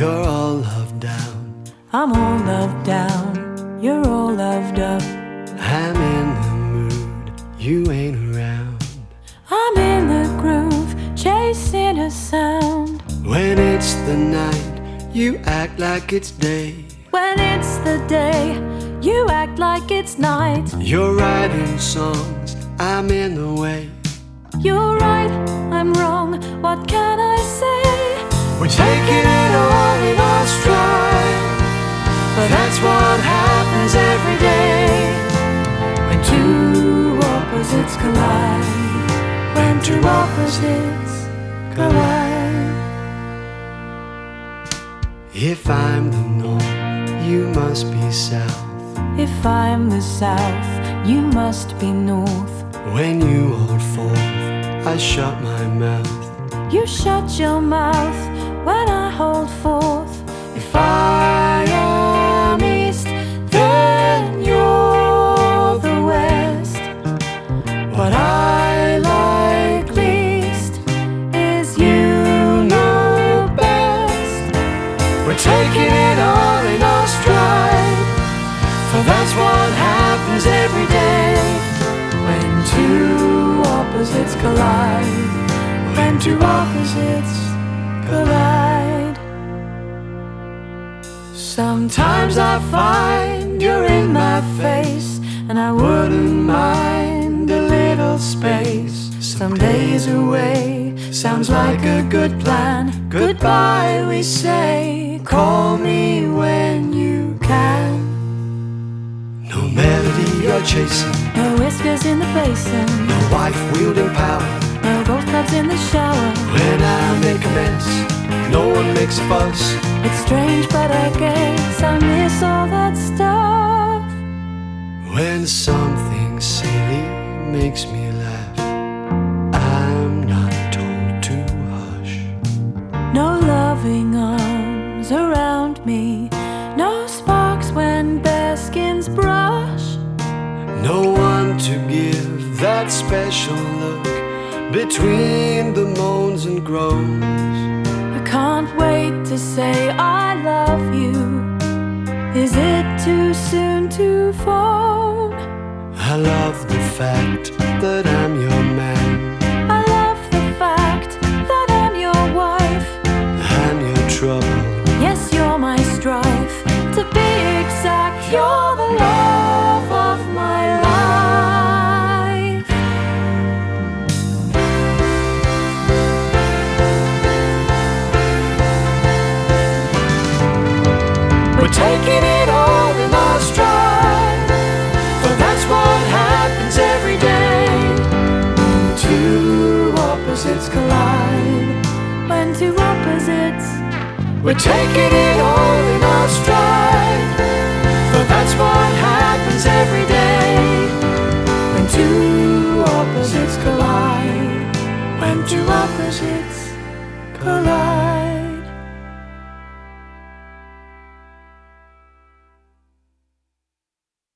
You're all loved down. I'm all loved down. You're all loved up. I'm in the mood. You ain't around. I'm in the groove, chasing a sound. When it's the night, you act like it's day. When it's the day, you act like it's night. You're writing songs, I'm in the way. You're right, I'm wrong. What can I say? We're taking collide, when two opposites collide. If I'm the north, you must be south. If I'm the south, you must be north. When you hold forth, I shut my mouth. You shut your mouth when I hold forth. We're taking it all in our stride. For that's what happens every day. When two opposites collide, when two opposites collide. Sometimes I find you're in my face, and I wouldn't mind a little space. Some days away sounds like a good plan. Goodbye, we say. Call me when you can. No melody you're chasing, No whiskers in the basin, no wife wielding power. no golf clubs in the shower. When I make a mess, no one makes a fuss. It's strange, but I guess I miss all that stuff. When something silly makes me arms around me, no sparks when bare skins brush. No one to give that special look between the moans and groans. I can't wait to say I love you. Is it too soon to phone? I love the fact We're taking it all in our stride, for that's what happens every day. When two opposites collide, when two opposites, We're taking it all in our stride, for that's what happens every day. when two opposites collide, when two opposites collide.